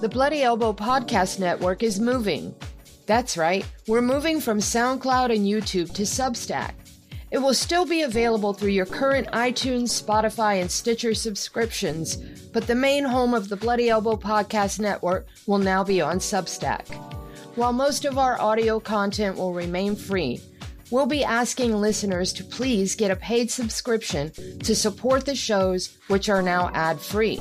The Bloody Elbow Podcast Network is moving. That's right, we're moving from SoundCloud and YouTube to Substack. It will still be available through your current iTunes, Spotify, and Stitcher subscriptions, but the main home of the Bloody Elbow Podcast Network will now be on Substack. While most of our audio content will remain free, we'll be asking listeners to please get a paid subscription to support the shows, which are now ad free.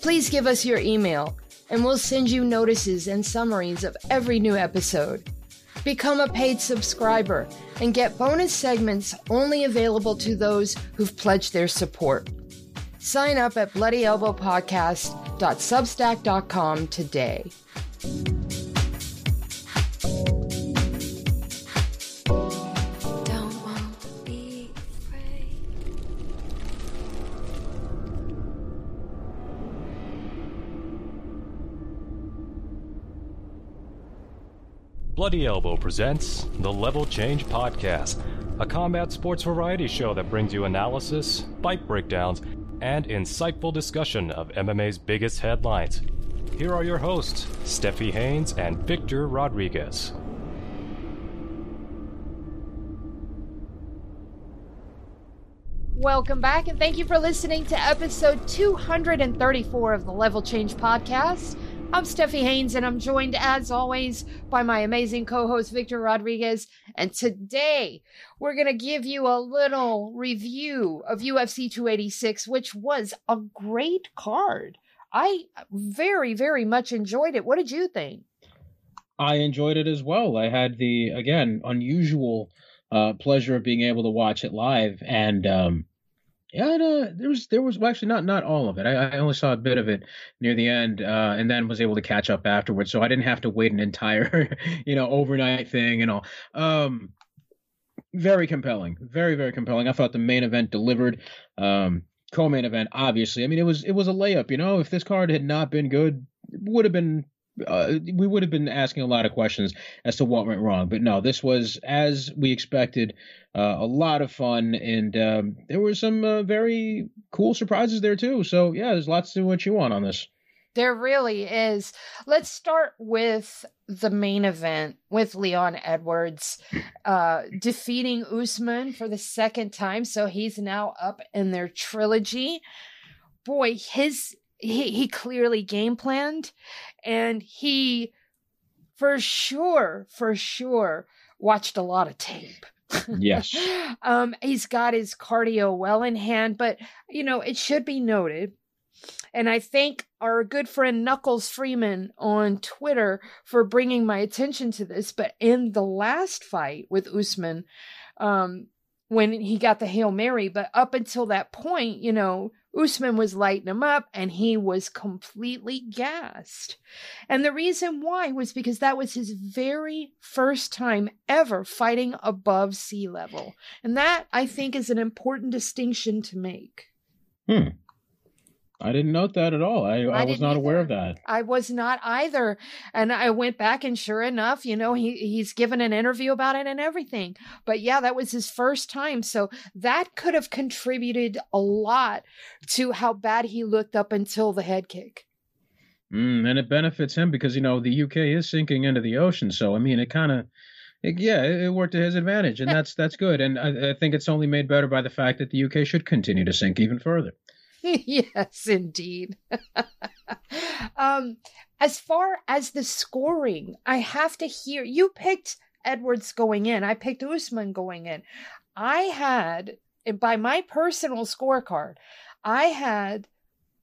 Please give us your email and we'll send you notices and summaries of every new episode. Become a paid subscriber and get bonus segments only available to those who've pledged their support. Sign up at bloodyelbowpodcast.substack.com today. Bloody Elbow presents the Level Change Podcast, a combat sports variety show that brings you analysis, fight breakdowns, and insightful discussion of MMA's biggest headlines. Here are your hosts, Stephie Haynes and Victor Rodriguez. Welcome back, and thank you for listening to episode 234 of the Level Change Podcast. I'm Stephie Haynes, and I'm joined as always by my amazing co host, Victor Rodriguez. And today we're going to give you a little review of UFC 286, which was a great card. I very, very much enjoyed it. What did you think? I enjoyed it as well. I had the, again, unusual uh, pleasure of being able to watch it live. And, um, yeah, uh, there was there was well, actually not not all of it. I, I, only saw a bit of it near the end, uh, and then was able to catch up afterwards. So I didn't have to wait an entire, you know, overnight thing and all. Um, very compelling, very very compelling. I thought the main event delivered. Um, co-main event, obviously. I mean, it was it was a layup. You know, if this card had not been good, it would have been uh, we would have been asking a lot of questions as to what went wrong. But no, this was as we expected, uh, a lot of fun, and um, there were some uh, very cool surprises there too. So yeah, there's lots to what you want on this. There really is. Let's start with the main event with Leon Edwards uh, defeating Usman for the second time. So he's now up in their trilogy. Boy, his he he clearly game planned and he for sure for sure watched a lot of tape yes um he's got his cardio well in hand but you know it should be noted and I thank our good friend Knuckles Freeman on Twitter for bringing my attention to this. But in the last fight with Usman, um, when he got the Hail Mary, but up until that point, you know, Usman was lighting him up and he was completely gassed. And the reason why was because that was his very first time ever fighting above sea level. And that, I think, is an important distinction to make. Hmm. I didn't note that at all. I, I, I was not either. aware of that. I was not either. And I went back and sure enough, you know, he he's given an interview about it and everything. But yeah, that was his first time. So that could have contributed a lot to how bad he looked up until the head kick. Mm, and it benefits him because, you know, the UK is sinking into the ocean. So, I mean, it kind of yeah, it, worked to his advantage, and that's that's good. And I, I, think it's only made better by the fact that the UK should continue to sink even further. yes, indeed. um, as far as the scoring, I have to hear you picked Edwards going in. I picked Usman going in. I had, by my personal scorecard, I had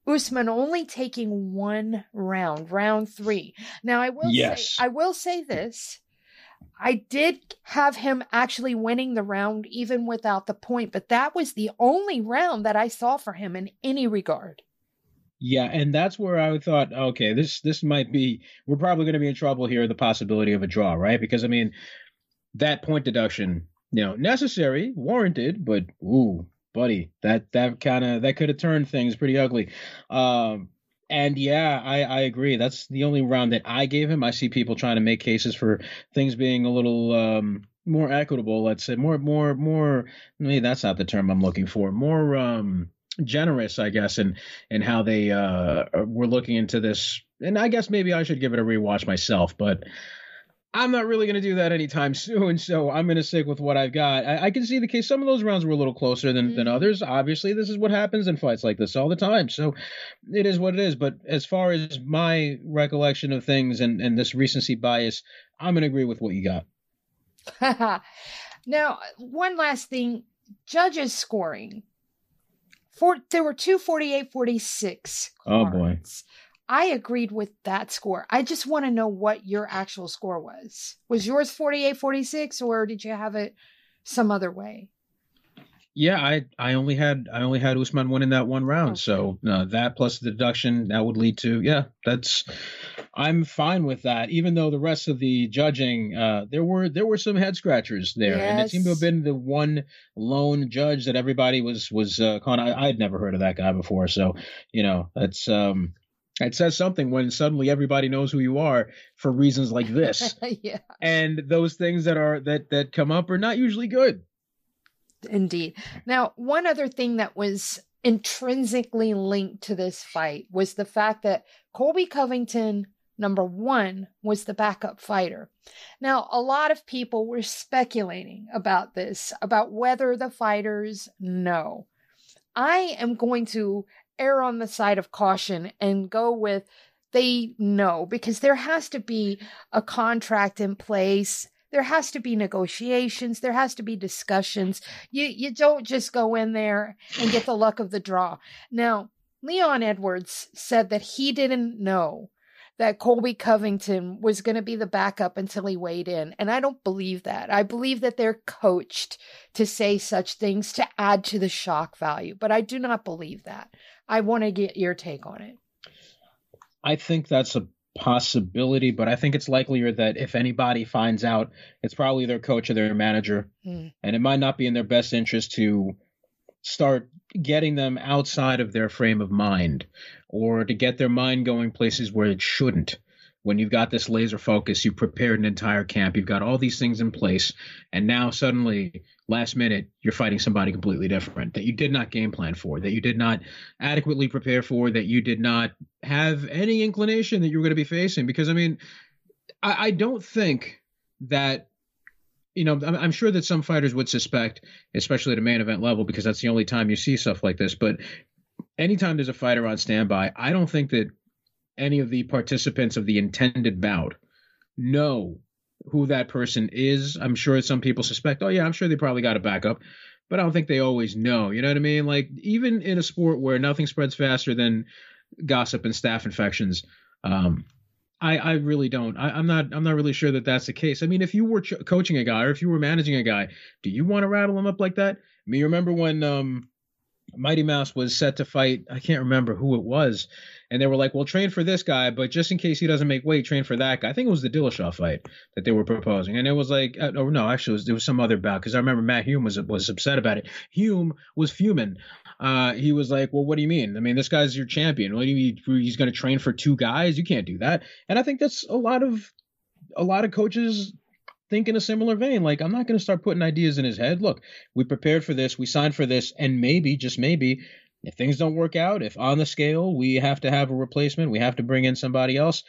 Usman only taking one round, round three. Now I will yes. say, I will say this. I did have him actually winning the round even without the point, but that was the only round that I saw for him in any regard. Yeah, and that's where I thought, okay, this this might be we're probably going to be in trouble here. The possibility of a draw, right? Because I mean, that point deduction, you know, necessary, warranted, but ooh, buddy, that that kind of that could have turned things pretty ugly. Um, and yeah, I, I agree. That's the only round that I gave him. I see people trying to make cases for things being a little um, more equitable. Let's say more more more. Maybe that's not the term I'm looking for. More um generous, I guess, in in how they uh were looking into this. And I guess maybe I should give it a rewatch myself, but I'm not really going to do that anytime soon, so I'm going to stick with what I've got. I, I, can see the case. Some of those rounds were a little closer than, mm-hmm. than others. Obviously, this is what happens in fights like this all the time, so it is what it is. But as far as my recollection of things and, and this recency bias, I'm going to agree with what you got. now, one last thing judges scoring. For, there were two 48 46 Oh boy. I agreed with that score. I just want to know what your actual score was. Was yours 48 46 or did you have it some other way? Yeah, I I only had I only had Usman winning that one round. Okay. So uh, that plus the deduction that would lead to yeah, that's I'm fine with that. Even though the rest of the judging, uh, there were there were some head scratchers there, yes. and it seemed to have been the one lone judge that everybody was was uh, calling. I, I'd never heard of that guy before, so you know that's um it says something when suddenly everybody knows who you are for reasons like this. yeah. And those things that are that that come up are not usually good. Indeed. Now, one other thing that was intrinsically linked to this fight was the fact that Colby Covington number 1 was the backup fighter. Now, a lot of people were speculating about this, about whether the fighters know. I am going to err on the side of caution and go with they know because there has to be a contract in place. There has to be negotiations. There has to be discussions. You you don't just go in there and get the luck of the draw. Now leon edwards said that he didn't know that Colby Covington was going to be the backup until he weighed in. And I don't believe that. I believe that they're coached to say such things to add to the shock value, but I do not believe that. I want to get your take on it. I think that's a possibility, but I think it's likelier that if anybody finds out, it's probably their coach or their manager. Mm. And it might not be in their best interest to start getting them outside of their frame of mind or to get their mind going places where it shouldn't. When you've got this laser focus, you've prepared an entire camp, you've got all these things in place, and now suddenly, last minute, you're fighting somebody completely different that you did not game plan for, that you did not adequately prepare for, that you did not have any inclination that you were going to be facing. Because, I mean, I, I don't think that you know, I'm, sure that some fighters would suspect, especially at a main event level, because that's the only time you see stuff like this. But anytime there's a fighter on standby, I don't think that any of the participants of the intended bout know who that person is. I'm sure some people suspect, oh, yeah, I'm sure they probably got a backup, but I don't think they always know. You know what I mean? Like, even in a sport where nothing spreads faster than gossip and staph infections, um, I, I really don't. I, am not. I'm not really sure that that's the case. I mean, if you were ch- coaching a guy or if you were managing a guy, do you want to rattle him up like that? I mean, you remember when um, Mighty Mouse was set to fight? I can't remember who it was, and they were like, "Well, train for this guy, but just in case he doesn't make weight, train for that guy." I think it was the Dillashaw fight that they were proposing, and it was like, uh, oh no, actually, it was, was some other bout because I remember Matt Hume was was upset about it. Hume was fuming uh, he was like, "Well, what do you mean? I mean, this guy's your champion. What do you mean he's going to train for two guys? You can't do that." And I think that's a lot of a lot of coaches think in a similar vein. Like, I'm not going to start putting ideas in his head. Look, we prepared for this, we signed for this, and maybe, just maybe, if things don't work out, if on the scale we have to have a replacement, we have to bring in somebody else,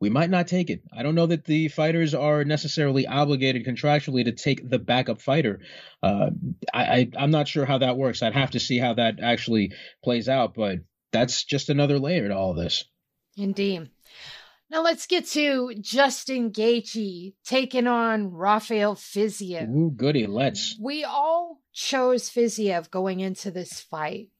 we might not take it. I don't know that the fighters are necessarily obligated contractually to take the backup fighter. Uh, I, I, am not sure how that works. I'd have to see how that actually plays out, but that's just another layer to all this. Indeed. Now let's get to Justin Gaethje taking on Rafael Fiziev. Ooh, goody, let's. We all chose Fiziev going into this fight.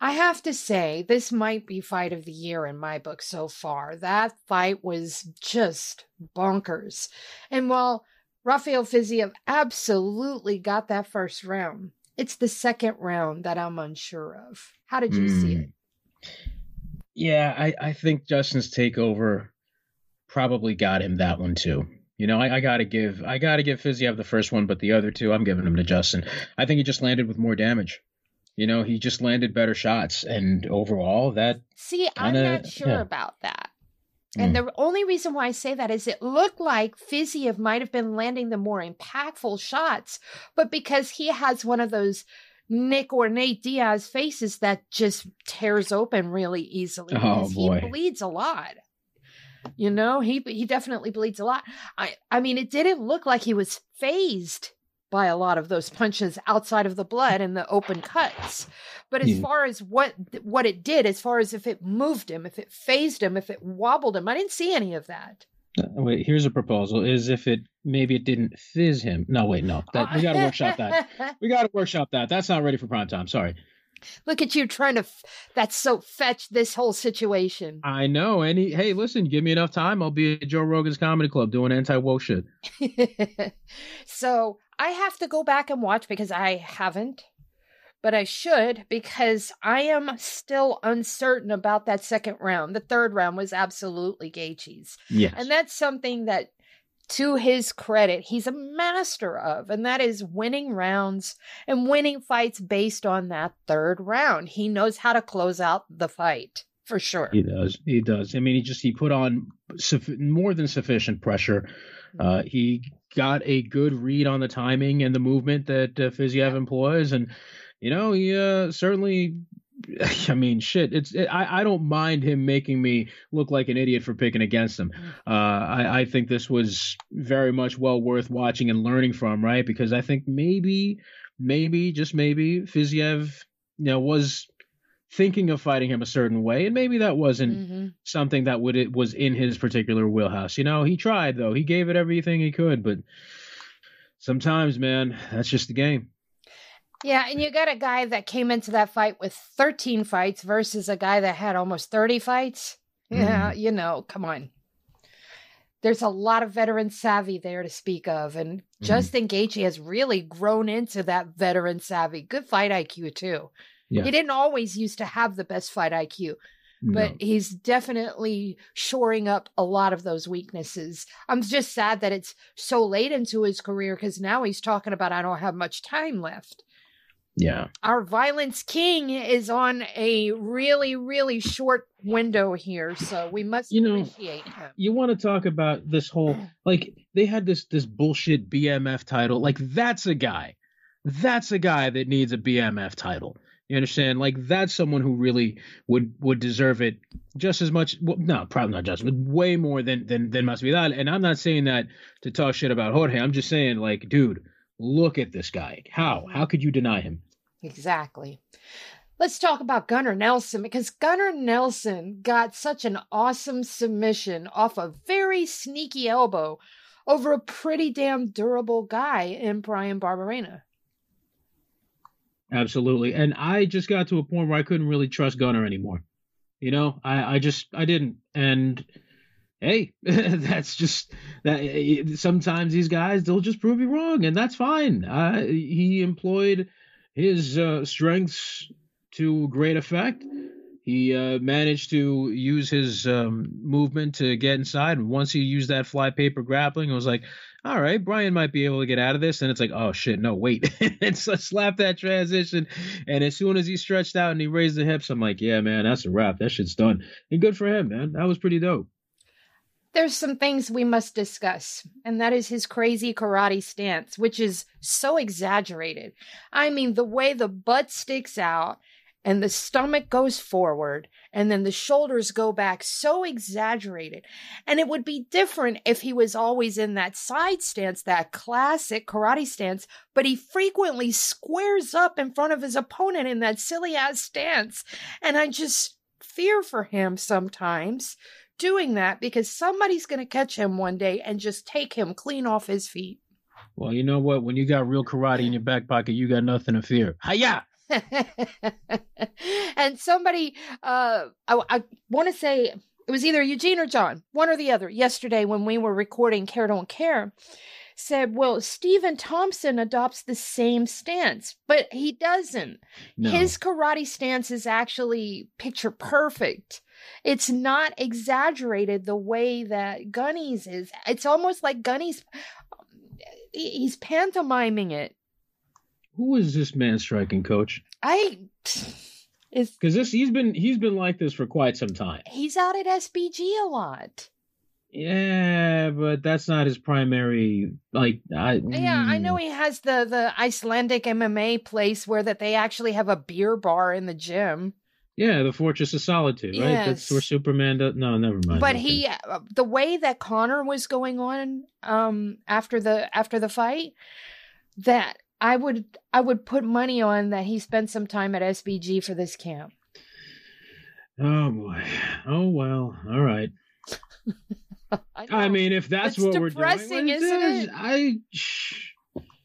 I have to say, this might be fight of the year in my book so far. That fight was just bonkers. And while Rafael Fiziev absolutely got that first round, it's the second round that I'm unsure of. How did you mm. see it? Yeah, I, I think Justin's takeover probably got him that one too. You know, I, I, gotta give I gotta give Fiziev the first one, but the other two I'm giving them to Justin. I think he just landed with more damage. You know, he just landed better shots, and overall, that see, kinda, I'm not sure yeah. about that. And mm. the only reason why I say that is it looked like Fiziev might have been landing the more impactful shots, but because he has one of those Nick or Nate Diaz faces that just tears open really easily. Oh boy. He bleeds a lot. You know, he he definitely bleeds a lot. I I mean, it didn't look like he was fazed by a lot of those punches outside of the blood and the open cuts. But as yeah. far as what what it did, as far as if it moved him, if it fazed him, if it wobbled him, I didn't see any of that. Uh, wait, here's a proposal: is if it maybe it didn't fizz him. No, wait, no, that, we got to workshop that. We got to workshop that. That's not ready for prime time. Sorry. Look at you trying to. F- that's so fetch this whole situation. I know. And he, hey, listen, give me enough time, I'll be at Joe Rogan's Comedy Club doing anti woke shit. so I have to go back and watch because I haven't, but I should because I am still uncertain about that second round. The third round was absolutely Gaethje's. Yes, and that's something that to his credit, he's a master of, and that is winning rounds and winning fights based on that third round. He knows how to close out the fight for sure. He does. He does. I mean, he just he put on more than sufficient pressure. Uh, mm-hmm. he got a good read on the timing and the movement that uh, Fiziev employs, and you know he uh, certainly I mean, shit. It's it, I I don't mind him making me look like an idiot for picking against him. Mm. Uh, I I think this was very much well worth watching and learning from, right? Because I think maybe, maybe just maybe Fiziev, you know, was thinking of fighting him a certain way, and maybe that wasn't mm-hmm. something that would it was in his particular wheelhouse. You know, he tried though. He gave it everything he could, but sometimes, man, that's just the game. Yeah, and you got a guy that came into that fight with 13 fights versus a guy that had almost 30 fights. Yeah, mm. you know, come on. There's a lot of veteran savvy there to speak of, and mm. Justin Gaethje has really grown into that veteran savvy. Good fight IQ too. Yeah. He didn't always used to have the best fight IQ, but no. he's definitely shoring up a lot of those weaknesses. I'm just sad that it's so late into his career because now he's talking about I don't have much time left. Yeah. Our violence king is on a really, really short window here, so we must you know, appreciate him. You want to talk about this whole like they had this this bullshit BMF title. Like that's a guy. That's a guy that needs a BMF title. You understand? Like that's someone who really would would deserve it just as much. Well, no, probably not just, but way more than than than Masvidal. And I'm not saying that to talk shit about Jorge. I'm just saying, like, dude, Look at this guy. How? Mm-hmm. How could you deny him? Exactly. Let's talk about Gunnar Nelson because Gunnar Nelson got such an awesome submission off a very sneaky elbow over a pretty damn durable guy in Bryan Barberena. Absolutely. And I just got to a point where I couldn't really trust Gunnar anymore. You know, I, I just I didn't. And hey, that's just that. Sometimes these guys they'll just prove you wrong, and that's fine. Uh, he employed his uh, strengths to great effect. He uh, managed to use his um, movement to get inside. Once he used that fly paper grappling, it was like, all right, Bryan might be able to get out of this. And it's like, oh shit, no, wait. and so slap that transition. And as soon as he stretched out and he raised the hips, I'm like, yeah, man, that's a wrap. That shit's done. And good for him, man. That was pretty dope there's some things we must discuss, and that is his crazy karate stance, which is so exaggerated. I mean, the way the butt sticks out and the stomach goes forward and then the shoulders go back so exaggerated. And it would be different if he was always in that side stance, that classic karate stance, but he frequently squares up in front of his opponent in that silly ass stance. And I just fear for him sometimes doing that because somebody's going to catch him one day and just take him clean off his feet. Well, you know what? When you got real karate in your back pocket, you got nothing to fear. Hiya! and somebody, uh, I, I want to say it was either Eugene or John, one or the other, yesterday when we were recording Care Don't Care, said, Well, Stephen Thompson adopts the same stance, but he doesn't. No. His karate stance is actually picture perfect it's not exaggerated the way that Gunny's is. It's almost like Gunny's he's pantomiming it. Who is this man striking coach? I Is because this he's been he's been like this for quite some time. he's out at SBG a lot. Yeah, but that's not his primary. Like, I Yeah, I know mm, he has the the Icelandic MMA place where that they actually have a beer bar in the gym. Yeah, the Fortress of Solitude, right? That's where Superman does. No, never mind. But Okay. he uh, the way that Conor was going on um after the after the fight that I would I would put money on that he spent some time at SBG for this camp. Oh boy. Oh well. All right. I, I mean, if that's It's what we're doing, isn't it? I. Shh,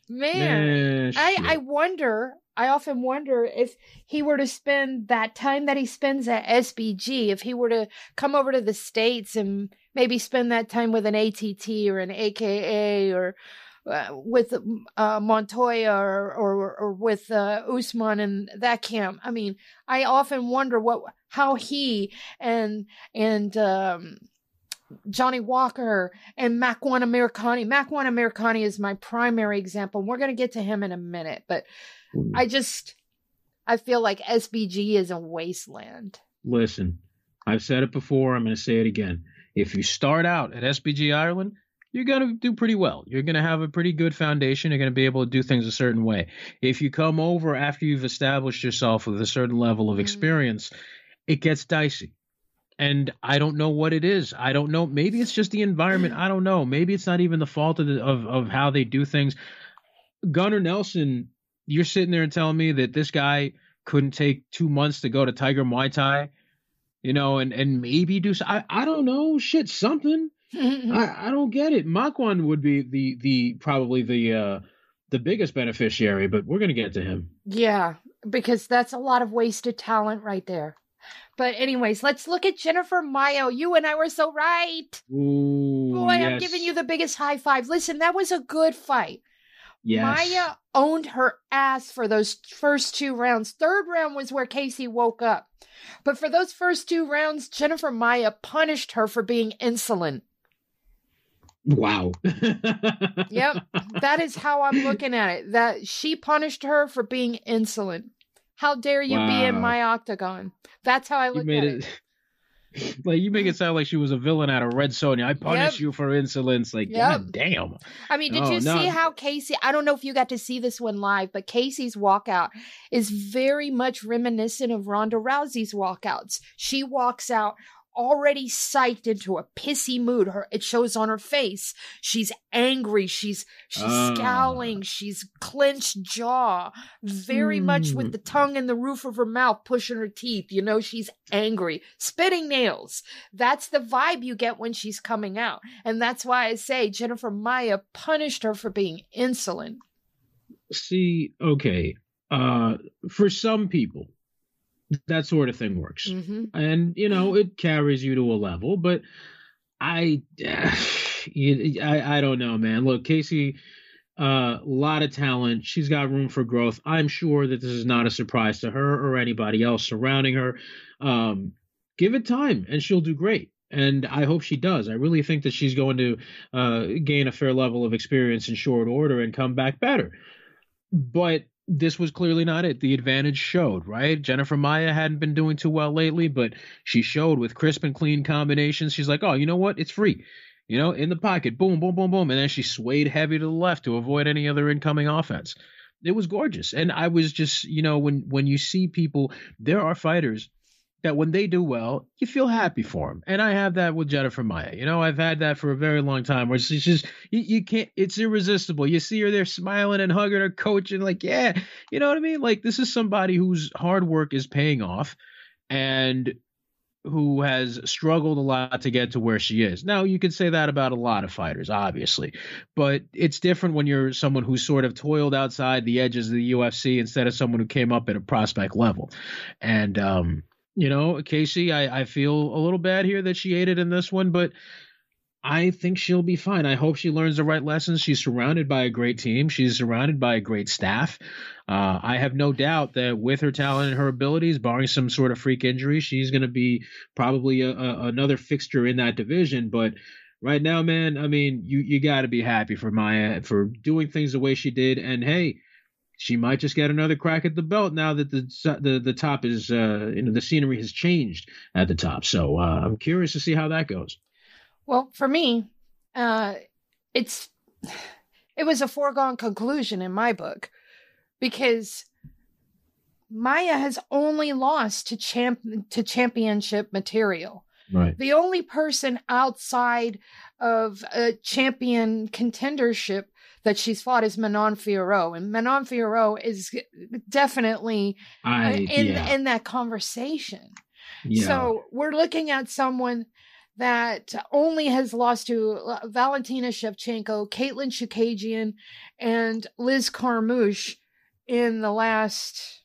man, man, I. I wonder I often wonder if he were to spend that time that he spends at SBG, if he were to come over to the States and maybe spend that time with an ATT or an AKA or uh, with uh, Montoya or, or, or with uh, Usman and that camp. I mean, I often wonder what, how he and, and, um, Johnny Walker and Makwan Amirkhani. Makwan Amirkhani is my primary example. We're going to get to him in a minute, but I just I feel like SBG is a wasteland. Listen, I've said it before. I'm going to say it again. If you start out at SBG Ireland, you're going to do pretty well. You're going to have a pretty good foundation. You're going to be able to do things a certain way. If you come over after you've established yourself with a certain level of Mhm. experience, it gets dicey. And I don't know what it is. I don't know. Maybe it's just the environment. I don't know. Maybe it's not even the fault of the, of, of how they do things. Gunnar Nelson, you're sitting there and telling me that this guy couldn't take two months to go to Tiger Muay Thai, you know, and and maybe do. I I don't know. Shit, something. I I don't get it. Makwan would be the the probably the uh the biggest beneficiary, but we're gonna get to him. yeah, because that's a lot of wasted talent right there. But anyways, let's look at Jennifer Maia. You and I were so right. Ooh, Boy, I'm giving you the biggest high five. Listen, that was a good fight. Yes. Maia owned her ass for those first two rounds. Third round was where Casey woke up. But for those first two rounds, Jennifer Maia punished her for being insolent. Wow. Yep, that is how I'm looking at it. That she punished her for being insolent. How dare you be in my octagon? That's how I look at it. it. Like you make it sound like she was a villain out of Red Sonja. I punish Yep. you for insolence. Like, Yep. god damn. I mean, did Oh, you no. see how Casey? I don't know if you got to see this one live, but Casey's walkout is very much reminiscent of Ronda Rousey's walkouts. She walks out already psyched into a pissy mood. Her it shows on her face. She's angry. She's she's Ah. scowling. She's clenched jaw, very much with Hmm. the tongue in the roof of her mouth, pushing her teeth. You know, she's angry, spitting nails. That's the vibe you get when she's coming out. And that's why I say Jennifer Maia punished her for being insolent. See, okay. Uh for some people, that sort of thing works. hmm and you know it carries you to a level but i you- i, I don't know man. Look casey a uh, lot of talent. She's got room for growth. I'm sure that this is not a surprise to her or anybody else surrounding her. Um, give it time and she'll do great. And i hope she does. I really think that she's going to uh, gain a fair level of experience in short order and come back better. But this was clearly not it. The advantage showed, right? Jennifer Maia hadn't been doing too well lately, but she showed with crisp and clean combinations. She's like, oh, you know what? It's free. You know, in the pocket, boom, boom, boom, boom. And then she swayed heavy to the left to avoid any other incoming offense. It was gorgeous. And I was just, you know, when when you see people, there are fighters that when they do well, you feel happy for them. And I have that with Jennifer Maia. You know, I've had that for a very long time where she's just, you, you can't, it's irresistible. You see her there smiling and hugging her coach and like, yeah, you know what I mean? Like, this is somebody whose hard work is paying off and who has struggled a lot to get to where she is. Now, you could say that about a lot of fighters, obviously, but it's different when you're someone who's sort of toiled outside the edges of the UFC instead of someone who came up at a prospect level. And, um, you know, Casey, I, I feel a little bad here that she ate it in this one, but I think she'll be fine. I hope she learns the right lessons. She's surrounded by a great team. She's surrounded by a great staff. Uh, I have no doubt that with her talent and her abilities, barring some sort of freak injury, she's going to be probably a, a, another fixture in that division. But right now, man, I mean, you you got to be happy for Maia for doing things the way she did. And hey, she might just get another crack at the belt now that the the the top is uh, you know the scenery has changed at the top. So uh, I'm curious to see how that goes. Well, for me, uh, it's it was a foregone conclusion in my book because Maia has only lost to champ to championship material. Right. The only person outside of a champion contendership that she's fought is Manon Fiorot, and Manon Fiorot is definitely I, in yeah. in that conversation. yeah. So we're looking at someone that only has lost to uh, Valentina Shevchenko, Katlyn Chookagian, and Liz Carmouche in the last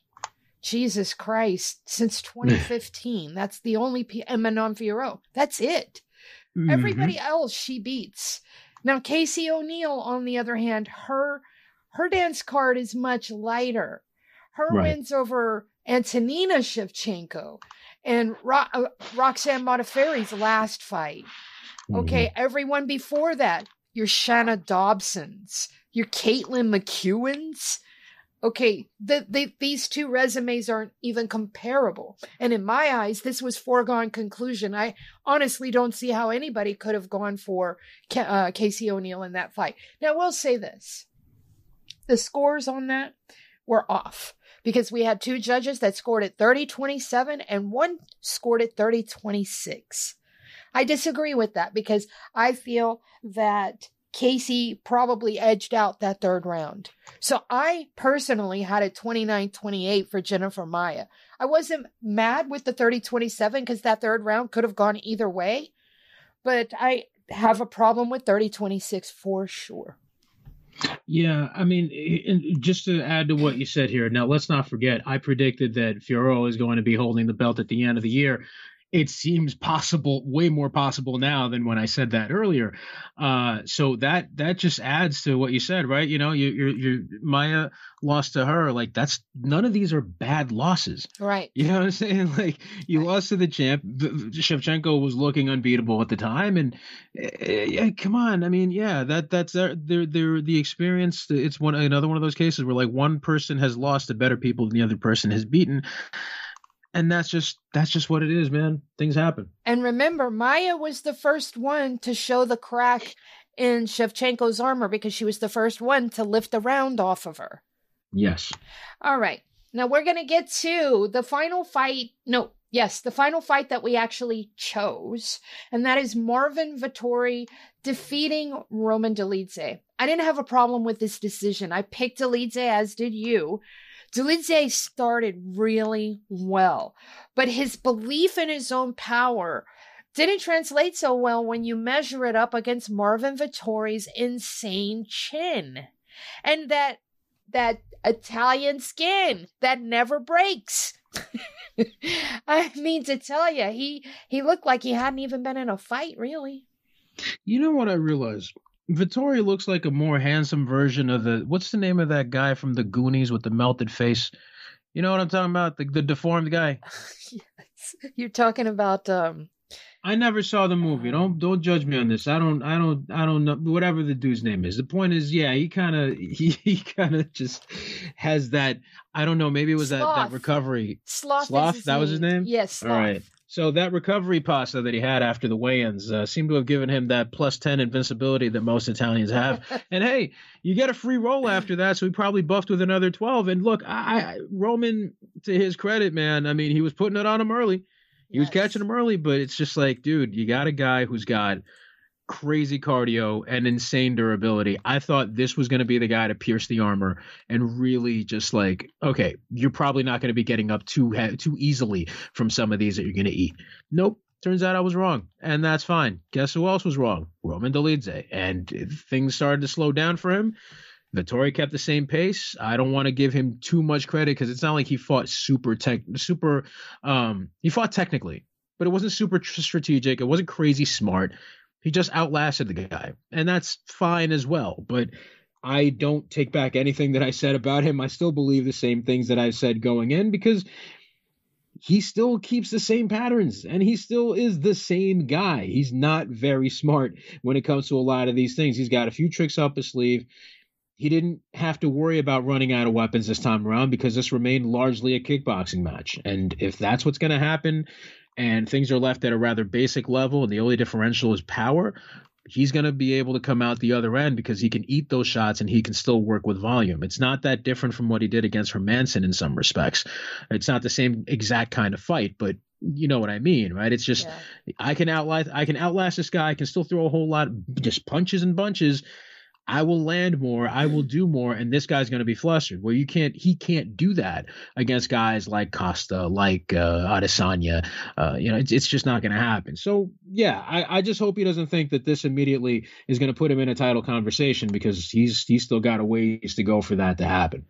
Jesus Christ since 2015. That's the only P- and Manon Fiorot. That's it. Mhm. Everybody else she beats. Now Casey O'Neill, on the other hand, her her dance card is much lighter. Her Right. wins over Antonina Shevchenko and Ro- uh, Roxanne Modafferi's last fight. Mm-hmm. Okay, everyone before that, your Shana Dobsons, your Caitlin McEwens. Okay, the, the, these two resumes aren't even comparable. And in my eyes, this was foregone conclusion. I honestly don't see how anybody could have gone for uh, Casey O'Neill in that fight. Now, we'll say this the scores on that were off because we had two judges that scored at 30 27 and one scored at 30 26. I disagree with that because I feel that Casey probably edged out that third round. So I personally had a 29 28 for Jennifer Maia. I wasn't mad with the 30 27 because that third round could have gone either way, but I have a problem with 30 26 for sure. Yeah, I mean, just to add to what you said here, now let's not forget, I predicted that Fiorello is going to be holding the belt at the end of the year. It seems possible, way more possible now than when I said that earlier. Uh, so that that just adds to what you said, right? You know, you, you're you're Maia lost to her, like that's none of these are bad losses. Right. You know what I'm saying? Like you lost to the champ. Shevchenko was looking unbeatable at the time, and uh, yeah, come on. I mean, yeah, that that's their their their the experience. It's one another one of those cases where like one person has lost to better people than the other person has beaten, and that's just that's just what it is, man. Things happen. And remember, Maia was the first one to show the crack in Shevchenko's armor because she was the first one to lift the round off of her. Yes. All right. Now we're going to get to the final fight. No, yes, the final fight that we actually chose, and that is Marvin Vettori defeating Roman Dolidze. I didn't have a problem with this decision. I picked Dolidze, as did you. Dolidze started really well, but his belief in his own power didn't translate so well when you measure it up against Marvin Vettori's insane chin. And that that Italian skin that never breaks. I mean to tell you, he he looked like he hadn't even been in a fight, really. You know what I realized? Vittoria looks like a more handsome version of the what's the name of that guy from the Goonies with the melted face? You know what I'm talking about? The the deformed guy. yes. You're talking about um I never saw the movie. Don't don't judge me on this. I don't I don't I don't know whatever the dude's name is. The point is, yeah, he kind of he, he kind of just has that. I don't know. Maybe it was that Sloth. that recovery. Sloth. Sloth? That was his name? Yes. Sloth. All right. So that recovery pasta that he had after the weigh-ins uh, seemed to have given him that plus ten invincibility that most Italians have. and hey, you get a free roll after that, so he probably buffed with another twelve. And look, I, I Roman, to his credit, man, I mean, he was putting it on him early. He was catching him early, but it's just like, dude, you got a guy who's got crazy cardio and insane durability. I thought this was going to be the guy to pierce the armor and really just like, okay, you're probably not going to be getting up too too easily from some of these that you're going to eat. Nope. Turns out I was wrong, and that's fine. Guess who else was wrong? Roman Dolidze. And things started to slow down for him. Vettori kept the same pace. I don't want to give him too much credit because it's not like he fought super tech, super. Um, he fought technically, but it wasn't super strategic. It wasn't crazy smart. He just outlasted the guy, and that's fine as well. But I don't take back anything that I said about him. I still believe the same things that I said going in because he still keeps the same patterns and he still is the same guy. He's not very smart when it comes to a lot of these things. He's got a few tricks up his sleeve he didn't have to worry about running out of weapons this time around because this remained largely a kickboxing match. And if that's what's going to happen, and things are left at a rather basic level, and the only differential is power, he's going to be able to come out the other end because he can eat those shots and he can still work with volume. It's not that different from what he did against Hermansson in some respects. It's not the same exact kind of fight, but you know what I mean, right? It's just yeah. I can outlast I can outlast this guy. I can still throw a whole lot, just punches and bunches. I will land more, I will do more, and this guy's going to be flustered. Well, you can't, he can't do that against guys like Costa, like uh, Adesanya. Uh, you know, it's, it's just not going to happen. So, yeah, I, I just hope he doesn't think that this immediately is going to put him in a title conversation because he's he's still got a ways to go for that to happen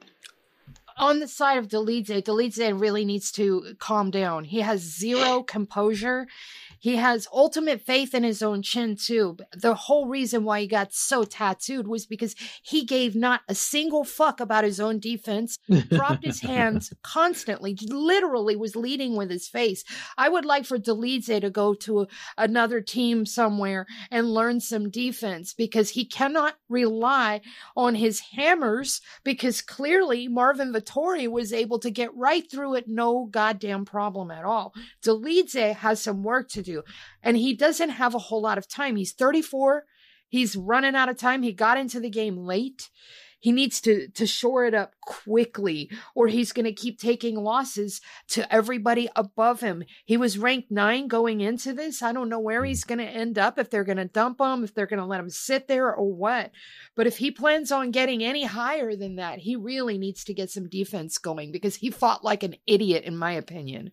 on the side of Dolidze, Dolidze really needs to calm down. He has zero composure. He has ultimate faith in his own chin, too. The whole reason why he got so tattooed was because he gave not a single fuck about his own defense, dropped his hands constantly, literally was leading with his face. I would like for Dolidze to go to another team somewhere and learn some defense because he cannot rely on his hammers because clearly Marvin Vettori was able to get right through it, no goddamn problem at all. Dolidze has some work to do. And he doesn't have a whole lot of time. He's 34. He's running out of time. He got into the game late. He needs to to shore it up quickly or he's going to keep taking losses to everybody above him. He was ranked 9 going into this. I don't know where hmm. he's going to end up if they're going to dump him, if they're going to let him sit there or what. But if he plans on getting any higher than that, he really needs to get some defense going because he fought like an idiot in my opinion.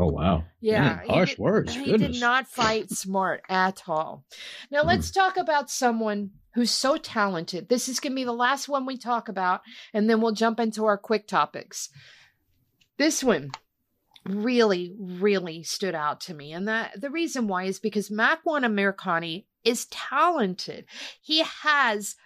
Oh wow! Yeah, Man, harsh did, words. He Goodness. did not fight smart at all. Now let's mm. talk about someone who's so talented. This is going to be the last one we talk about, and then we'll jump into our quick topics. This one really, really stood out to me, and that the reason why is because Makwan Amirkhani is talented. He has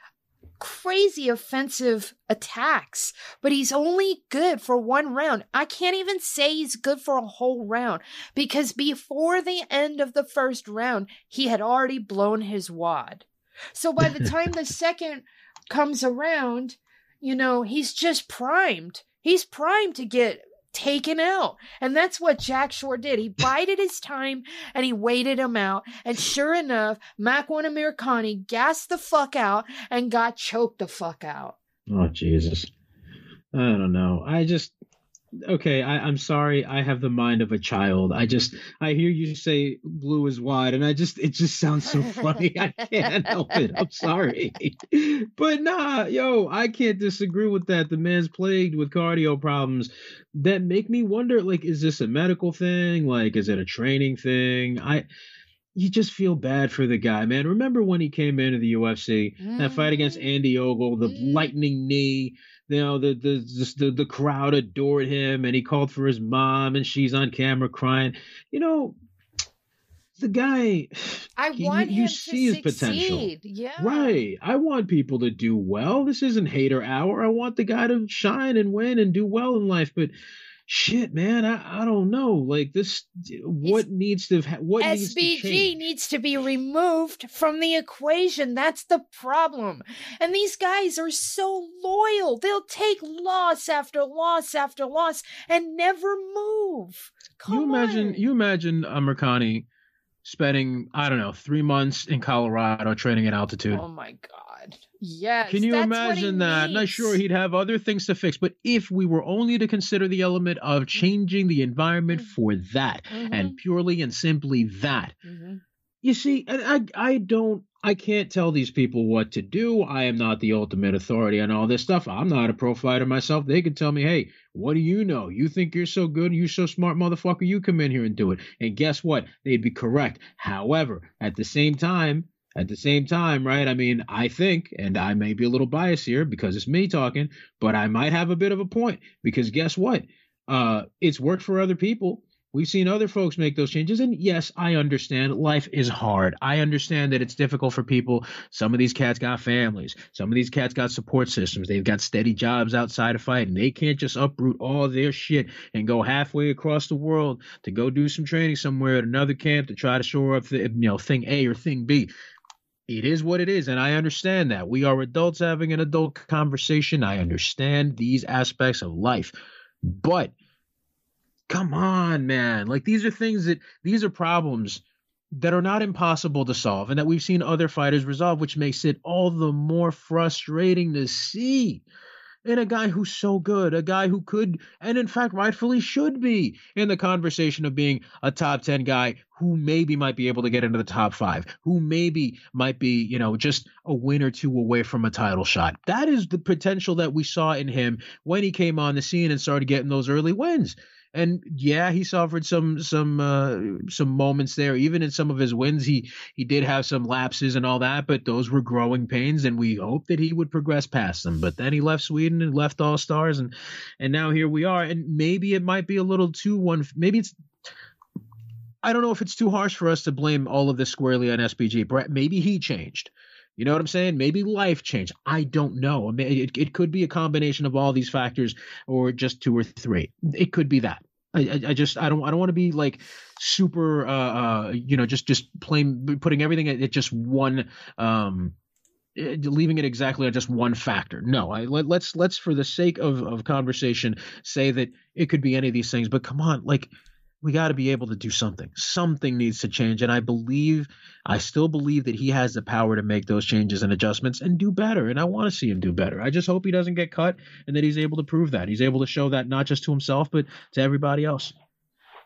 crazy offensive attacks, but he's only good for one round. I can't even say he's good for a whole round because before the end of the first round, he had already blown his wad. So by the time the second comes around, you know, he's just primed. He's primed to get taken out. And that's what Jack Shore did. He bided his time and he waited him out. And sure enough, Makwan Amirkhani gassed the fuck out and got choked the fuck out. Oh, Jesus. I don't know. I just, okay, I, I'm sorry. I have the mind of a child. I just, I hear you say blue is wide, and I just, it just sounds so funny. I can't help it. I'm sorry. but nah, yo, I can't disagree with that. The man's plagued with cardio problems that make me wonder, like, is this a medical thing? Like, is it a training thing? I, you just feel bad for the guy, man. Remember when he came into the UFC, mm. that fight against mm-hmm. Andy Ogle, the mm. lightning knee, you know, the, the the the crowd adored him, and he called for his mom, and she's on camera crying. You know, the guy. I want you, you see his potential, yeah. Right. I want people to do well. This isn't hater hour. I want the guy to shine and win and do well in life, but shit, man, I, I don't know. Like this, what needs to have what SBG needs to, needs to be removed from the equation. That's the problem. And these guys are so loyal; they'll take loss after loss after loss and never move. Come you imagine, on. you imagine Amirkhani spending I don't know three months in Colorado training at altitude. Oh my god. Yes. Can you imagine that? Not sure he'd have other things to fix, but if we were only to consider the element of changing the environment mm-hmm. for that mm-hmm. and purely and simply that, mm-hmm. you see, I, I don't, I can't tell these people what to do. I am not the ultimate authority on all this stuff. I'm not a pro fighter myself. They can tell me, hey, what do you know? You think you're so good, you're so smart, motherfucker. You come in here and do it. And guess what? They'd be correct. However, at the same time, at the same time, right? I mean, I think, and I may be a little biased here because it's me talking, but I might have a bit of a point because guess what? Uh, it's worked for other people. We've seen other folks make those changes. And yes, I understand life is hard. I understand that it's difficult for people. Some of these cats got families. Some of these cats got support systems. They've got steady jobs outside of fighting. They can't just uproot all their shit and go halfway across the world to go do some training somewhere at another camp to try to shore up, the, you know, thing A or thing B it is what it is. And I understand that. We are adults having an adult conversation. I understand these aspects of life. But come on, man. Like these are things that these are problems that are not impossible to solve and that we've seen other fighters resolve, which makes it all the more frustrating to see in a guy who's so good, a guy who could, and in fact, rightfully should be in the conversation of being a top 10 guy who maybe might be able to get into the top five, who maybe might be, you know, just a win or two away from a title shot. That is the potential that we saw in him when he came on the scene and started getting those early wins and yeah, he suffered some some uh, some moments there. Even in some of his wins, he he did have some lapses and all that, but those were growing pains, and we hoped that he would progress past them. But then he left Sweden and left All Stars, and and now here we are. And maybe it might be a little too one. Maybe it's. I don't know if it's too harsh for us to blame all of this squarely on SBG. Maybe he changed. You know what I'm saying? Maybe life changed. I don't know. It, it could be a combination of all these factors, or just two or three. It could be that. I, I just I don't I don't want to be like super uh, uh you know just just plain putting everything at, at just one um eh, leaving it exactly on just one factor. No, I let, let's let's for the sake of of conversation say that it could be any of these things. But come on, like we got to be able to do something. Something needs to change. And I believe, I still believe that he has the power to make those changes and adjustments and do better. And I want to see him do better. I just hope he doesn't get cut and that he's able to prove that. He's able to show that not just to himself, but to everybody else.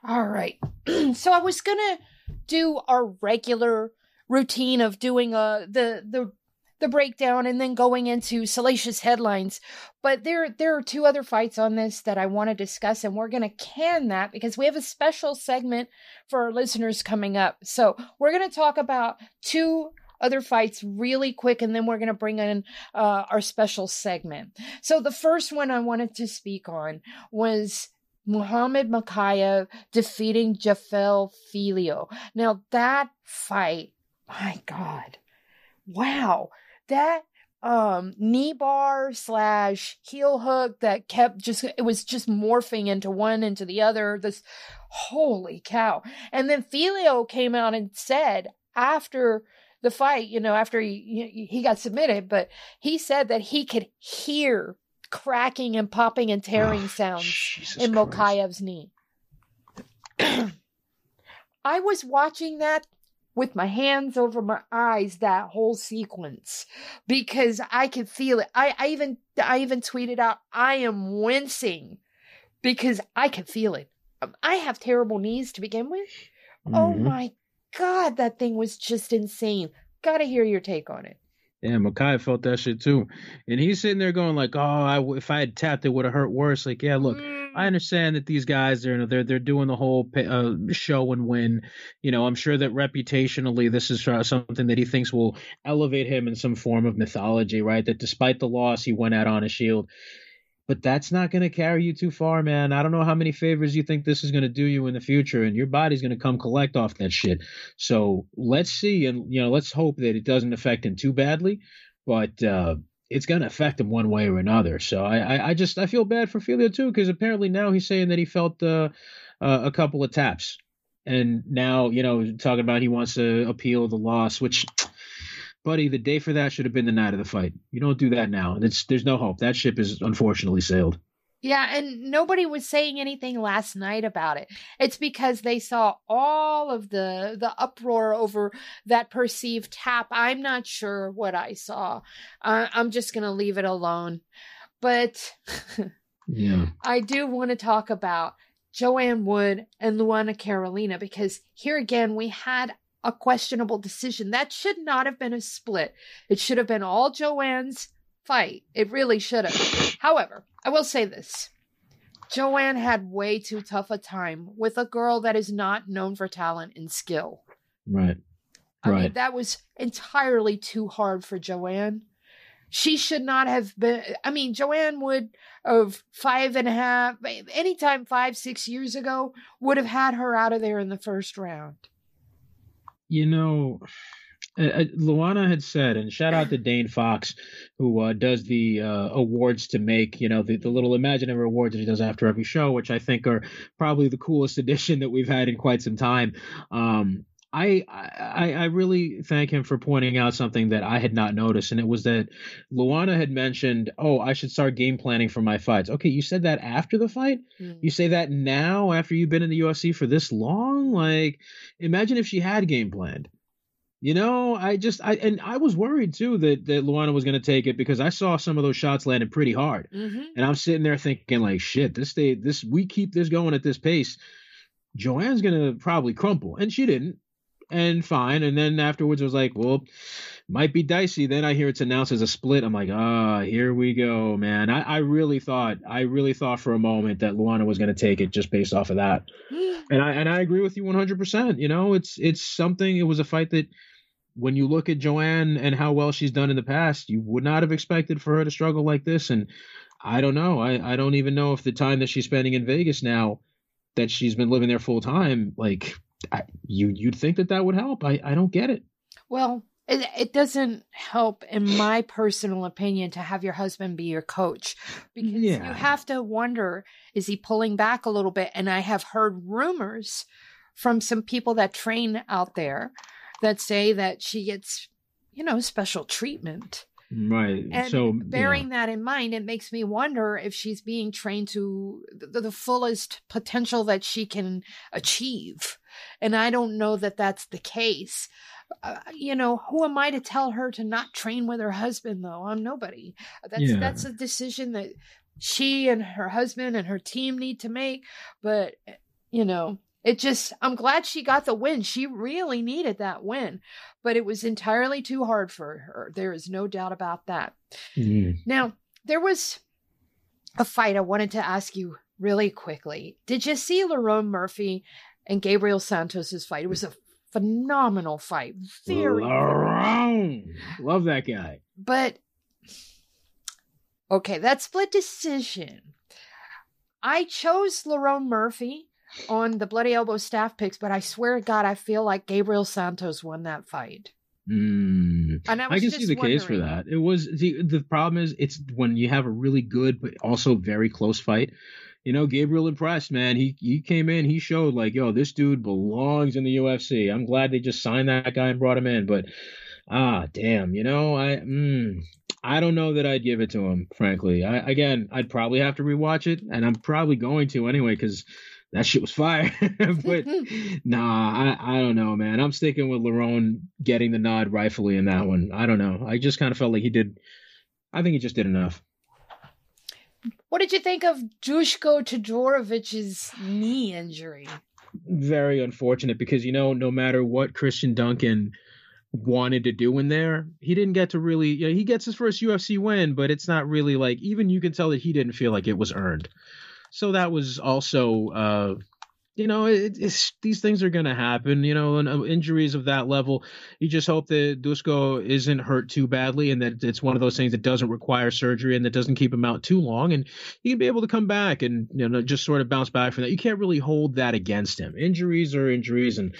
All right. so I was going to do our regular routine of doing uh the the the breakdown and then going into salacious headlines. But there there are two other fights on this that I want to discuss, and we're gonna can that because we have a special segment for our listeners coming up. So we're gonna talk about two other fights really quick, and then we're going to bring in uh, our special segment. So, the first one I wanted to speak on was Muhammad Mokaev defeating Jafel Filho. Now, that fight, my God, wow that um knee bar slash heel hook that kept just it was just morphing into one into the other this holy cow. And then Filho came out and said after the fight you know after he he got submitted but he said that he could hear cracking and popping and tearing oh, sounds Jesus in Mokaev's knee. I was watching that with my hands over my eyes that whole sequence because I could feel it. I, I even I even tweeted out I am wincing because I could feel it. Um, I have terrible knees to begin with. Oh mm-hmm. Oh my god, that thing was just insane. Got to hear your take on it. Yeah, Makai felt that shit too, and he's sitting there going like, "Oh, I, if I had tapped, it would have hurt worse." Like, yeah, look, I understand that these guys are they're they're doing the whole uh, show and win. You know, I'm sure that reputationally this is something that he thinks will elevate him in some form of mythology, right? That despite the loss, he went out on a shield. But that's not going to carry you too far, man. I don't know how many favors you think this is going to do you in the future, and your body's going to come collect off that shit. So let's see, and you know, let's hope that it doesn't affect him too badly. But uh, it's going to affect him one way or another. So I, I, I just I feel bad for Filho too because apparently now he's saying that he felt uh, uh, a couple of taps, and now you know talking about he wants to appeal the loss, which. Buddy, the day for that should have been the night of the fight. You don't do that now. It's there's no hope. That ship is unfortunately sailed. Yeah, and nobody was saying anything last night about it. It's because they saw all of the the uproar over that perceived tap. I'm not sure what I saw. Uh, I'm just going to leave it alone. But yeah. I do want to talk about Joanne Wood and Luana Carolina because here again we had a questionable decision. That should not have been a split. It should have been all Joanne's fight. It really should have. However, I will say this. Joanne had way too tough a time with a girl that is not known for talent and skill. Right. I right. mean, that was entirely too hard for Joanne. She should not have been. I mean, Joanne Wood of five and a half, anytime five, six years ago, would have had her out of there in the first round. You know, uh, uh, Luana had said, and shout out to Dane Fox, who uh, does the uh, awards to make, you know, the, the little imaginary awards that he does after every show, which I think are probably the coolest addition that we've had in quite some time. Um, I, I I really thank him for pointing out something that I had not noticed, and it was that Luana had mentioned, "Oh, I should start game planning for my fights." Okay, you said that after the fight. Mm. You say that now after you've been in the UFC for this long. Like, imagine if she had game planned. You know, I just I and I was worried too that that Luana was going to take it because I saw some of those shots landed pretty hard, mm-hmm. and I'm sitting there thinking like, shit, this day this we keep this going at this pace. Joanne's gonna probably crumple, and she didn't and fine. And then afterwards, I was like, well, might be dicey. Then I hear it's announced as a split. I'm like, ah, oh, here we go, man. I, I really thought, I really thought for a moment that Luana was going to take it just based off of that. and I and I agree with you 100. percent You know, it's it's something. It was a fight that. When you look at Joanne and how well she's done in the past, you would not have expected for her to struggle like this. And I don't know. I, I don't even know if the time that she's spending in Vegas now, that she's been living there full time, like I, you you'd think that that would help. I I don't get it. Well, it, it doesn't help, in my personal opinion, to have your husband be your coach because yeah. you have to wonder is he pulling back a little bit? And I have heard rumors from some people that train out there that say that she gets, you know, special treatment. Right. And so bearing yeah. that in mind, it makes me wonder if she's being trained to the, the fullest potential that she can achieve. And I don't know that that's the case. Uh, you know, who am I to tell her to not train with her husband though? I'm nobody. That's yeah. that's a decision that she and her husband and her team need to make, but you know, it just I'm glad she got the win. She really needed that win, but it was entirely too hard for her. There is no doubt about that. Mm. Now, there was a fight I wanted to ask you really quickly. Did you see Lerone Murphy and Gabriel Santos's fight. It was a phenomenal fight. Very love that guy. But okay, that split decision. I chose Lerone Murphy on the Bloody Elbow staff picks, but I swear to God, I feel like Gabriel Santos won that fight. Mm. I, I, can see the case for that. It was the the problem is it's when you have a really good but also very close fight you know, Gabriel impressed, man. He he came in, he showed like, yo, this dude belongs in the UFC. I'm glad they just signed that guy and brought him in, but ah, damn, you know, I mm, I don't know that I'd give it to him, frankly. I again, I'd probably have to rewatch it, and I'm probably going to anyway because that shit was fire. but nah, I, I don't know, man. I'm sticking with Lerone getting the nod rightfully in that one. I don't know. I just kind of felt like he did. I think he just did enough. What did you think of Dusko Todorovic's knee injury? Very unfortunate because you know, no matter what Christian Duncan wanted to do in there, he didn't get to really. You know, he gets his first UFC win, but it's not really like even you can tell that he didn't feel like it was earned. So that was also uh, you know, it, these things are going to happen. You know, and uh, injuries of that level, you just hope that Dusko isn't hurt too badly, and that it's one of those things that doesn't require surgery and that doesn't keep him out too long, and he can be able to come back and you know just sort of bounce back from that. You can't really hold that against him. Injuries are injuries, and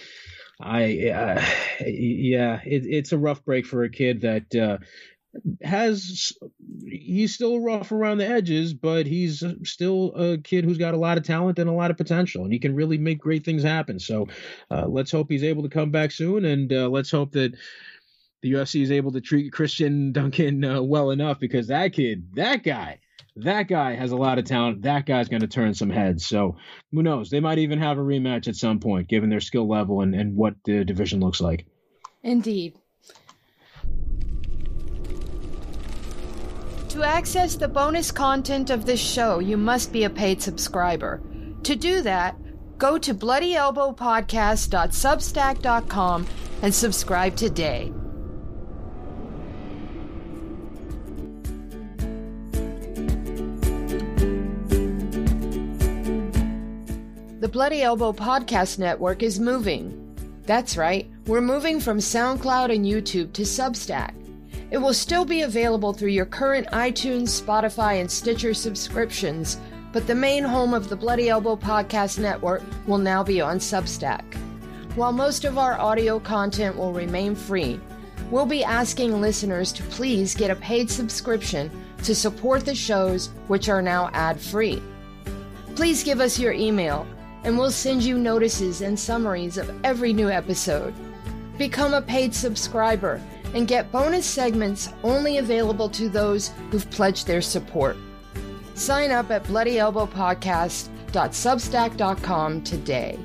I, uh, yeah, it, it's a rough break for a kid that uh, has he's still rough around the edges, but he's still a kid who's got a lot of talent and a lot of potential, and he can really make great things happen. So uh, let's hope he's able to come back soon, and uh, let's hope that the UFC is able to treat Christian Duncan uh, well enough because that kid, that guy, that guy has a lot of talent. That guy's going to turn some heads. So who knows? They might even have a rematch at some point, given their skill level and, and what the division looks like. Indeed. To access the bonus content of this show, you must be a paid subscriber. To do that, go to bloodyelbowpodcast.substack.com and subscribe today. The Bloody Elbow Podcast Network is moving. That's right, we're moving from SoundCloud and YouTube to Substack. It will still be available through your current iTunes, Spotify, and Stitcher subscriptions, but the main home of the Bloody Elbow Podcast Network will now be on Substack. While most of our audio content will remain free, we'll be asking listeners to please get a paid subscription to support the shows which are now ad free. Please give us your email and we'll send you notices and summaries of every new episode. Become a paid subscriber and get bonus segments only available to those who've pledged their support. Sign up at bloodyelbowpodcast.substack.com today.